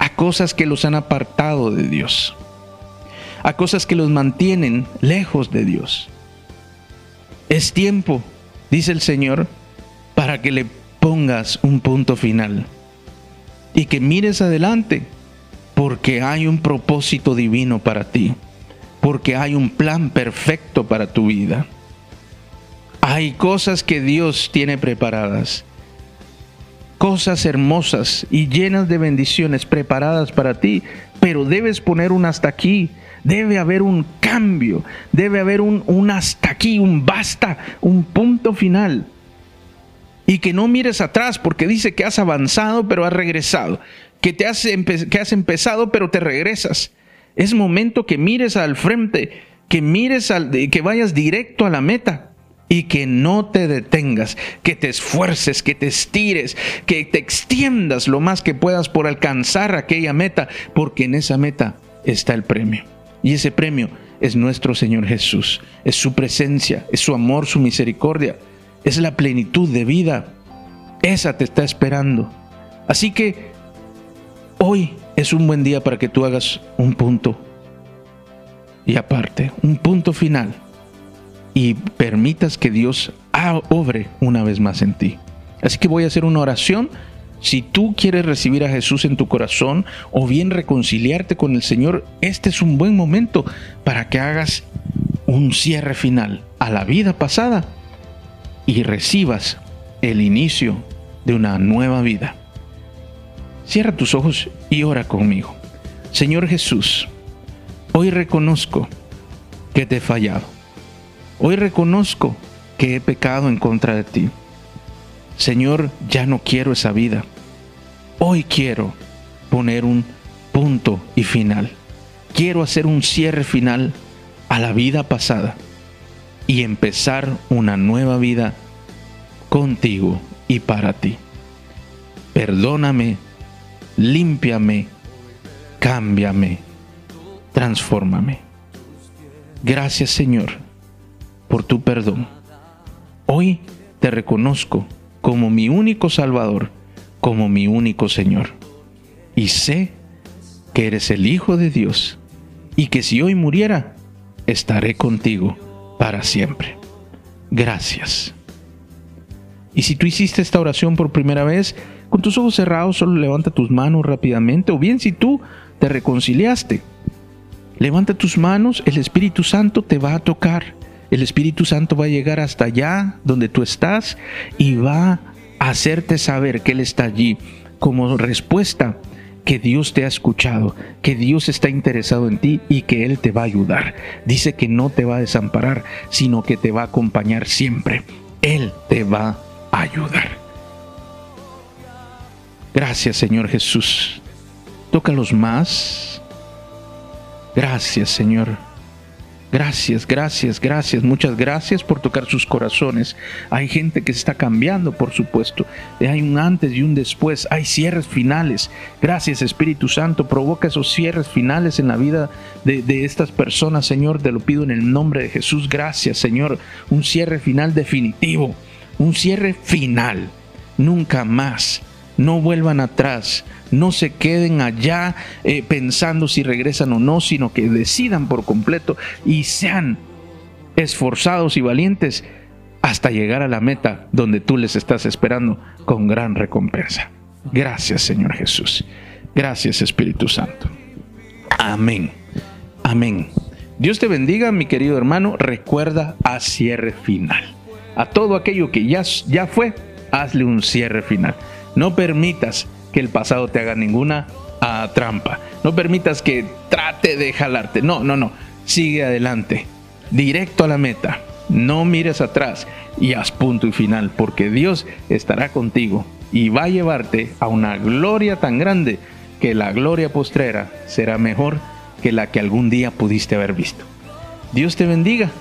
a cosas que los han apartado de Dios, a cosas que los mantienen lejos de Dios. Es tiempo, dice el Señor, para que le pongas un punto final y que mires adelante, porque hay un propósito divino para ti, porque hay un plan perfecto para tu vida. Hay cosas que Dios tiene preparadas cosas hermosas y llenas de bendiciones preparadas para ti, pero debes poner un hasta aquí. Debe haber un cambio, debe haber un, un hasta aquí, un basta, un punto final. Y que no mires atrás porque dice que has avanzado pero has regresado, que, te has, que has empezado pero te regresas. Es momento que mires al frente, que mires al, que vayas directo a la meta y que no te detengas, que te esfuerces, que te estires, que te extiendas lo más que puedas por alcanzar aquella meta, porque en esa meta está el premio. Y ese premio es nuestro Señor Jesús, es su presencia, es su amor, su misericordia, es la plenitud de vida. Esa te está esperando. Así que hoy es un buen día para que tú hagas un punto y aparte, un punto final y permitas que Dios obre una vez más en ti. Así que voy a hacer una oración. Si tú quieres recibir a Jesús en tu corazón o bien reconciliarte con el Señor, este es un buen momento para que hagas un cierre final a la vida pasada y recibas el inicio de una nueva vida. Cierra tus ojos y ora conmigo. Señor Jesús, hoy reconozco que te he fallado Hoy reconozco que he pecado en contra de ti. Señor, ya no quiero esa vida. Hoy quiero poner un punto y final. Quiero hacer un cierre final a la vida pasada y empezar una nueva vida contigo y para ti. Perdóname, límpiame, cámbiame, transfórmame. Gracias Señor por tu perdón. Hoy te reconozco como mi único Salvador, como mi único Señor. Y sé que eres el Hijo de Dios y que si hoy muriera, estaré contigo para siempre. Gracias. Y si tú hiciste esta oración por primera vez, con tus ojos cerrados, solo levanta tus manos rápidamente, o bien si tú te reconciliaste, levanta tus manos, el Espíritu Santo te va a tocar el Espíritu Santo va a llegar hasta allá donde tú estás y va a hacerte saber que Él está allí como respuesta que Dios te ha escuchado, que Dios está interesado en ti y que Él te va a ayudar. Dice que no te va a desamparar, sino que te va a acompañar siempre. Él te va a ayudar. Gracias Señor Jesús. Tócalos más. Gracias Señor. Gracias, gracias, gracias, muchas gracias por tocar sus corazones. Hay gente que se está cambiando, por supuesto. Hay un antes y un después. Hay cierres finales. Gracias, Espíritu Santo. Provoca esos cierres finales en la vida de, de estas personas, Señor. Te lo pido en el nombre de Jesús. Gracias, Señor. Un cierre final definitivo. Un cierre final. Nunca más no vuelvan atrás, no se queden allá eh, pensando si regresan o no, sino que decidan por completo y sean esforzados y valientes hasta llegar a la meta donde tú les estás esperando con gran recompensa. Gracias Señor Jesús. Gracias Espíritu Santo. Amén. Amén. Dios te bendiga, mi querido hermano. Recuerda a cierre final. A todo aquello que ya, ya fue, hazle un cierre final. No permitas que el pasado te haga ninguna ah, trampa. No permitas que trate de jalarte. No, no, no. Sigue adelante. Directo a la meta. No mires atrás y haz punto y final, porque Dios estará contigo y va a llevarte a una gloria tan grande que la gloria postrera será mejor que la que algún día pudiste haber visto. Dios te bendiga.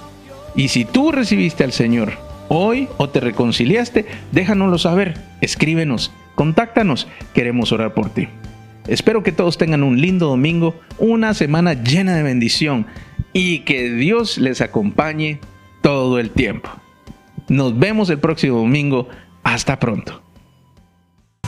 Y si tú recibiste al Señor hoy o te reconciliaste, déjanoslo saber. Escríbenos Contáctanos, queremos orar por ti. Espero que todos tengan un lindo domingo, una semana llena de bendición y que Dios les acompañe todo el tiempo. Nos vemos el próximo domingo. Hasta pronto.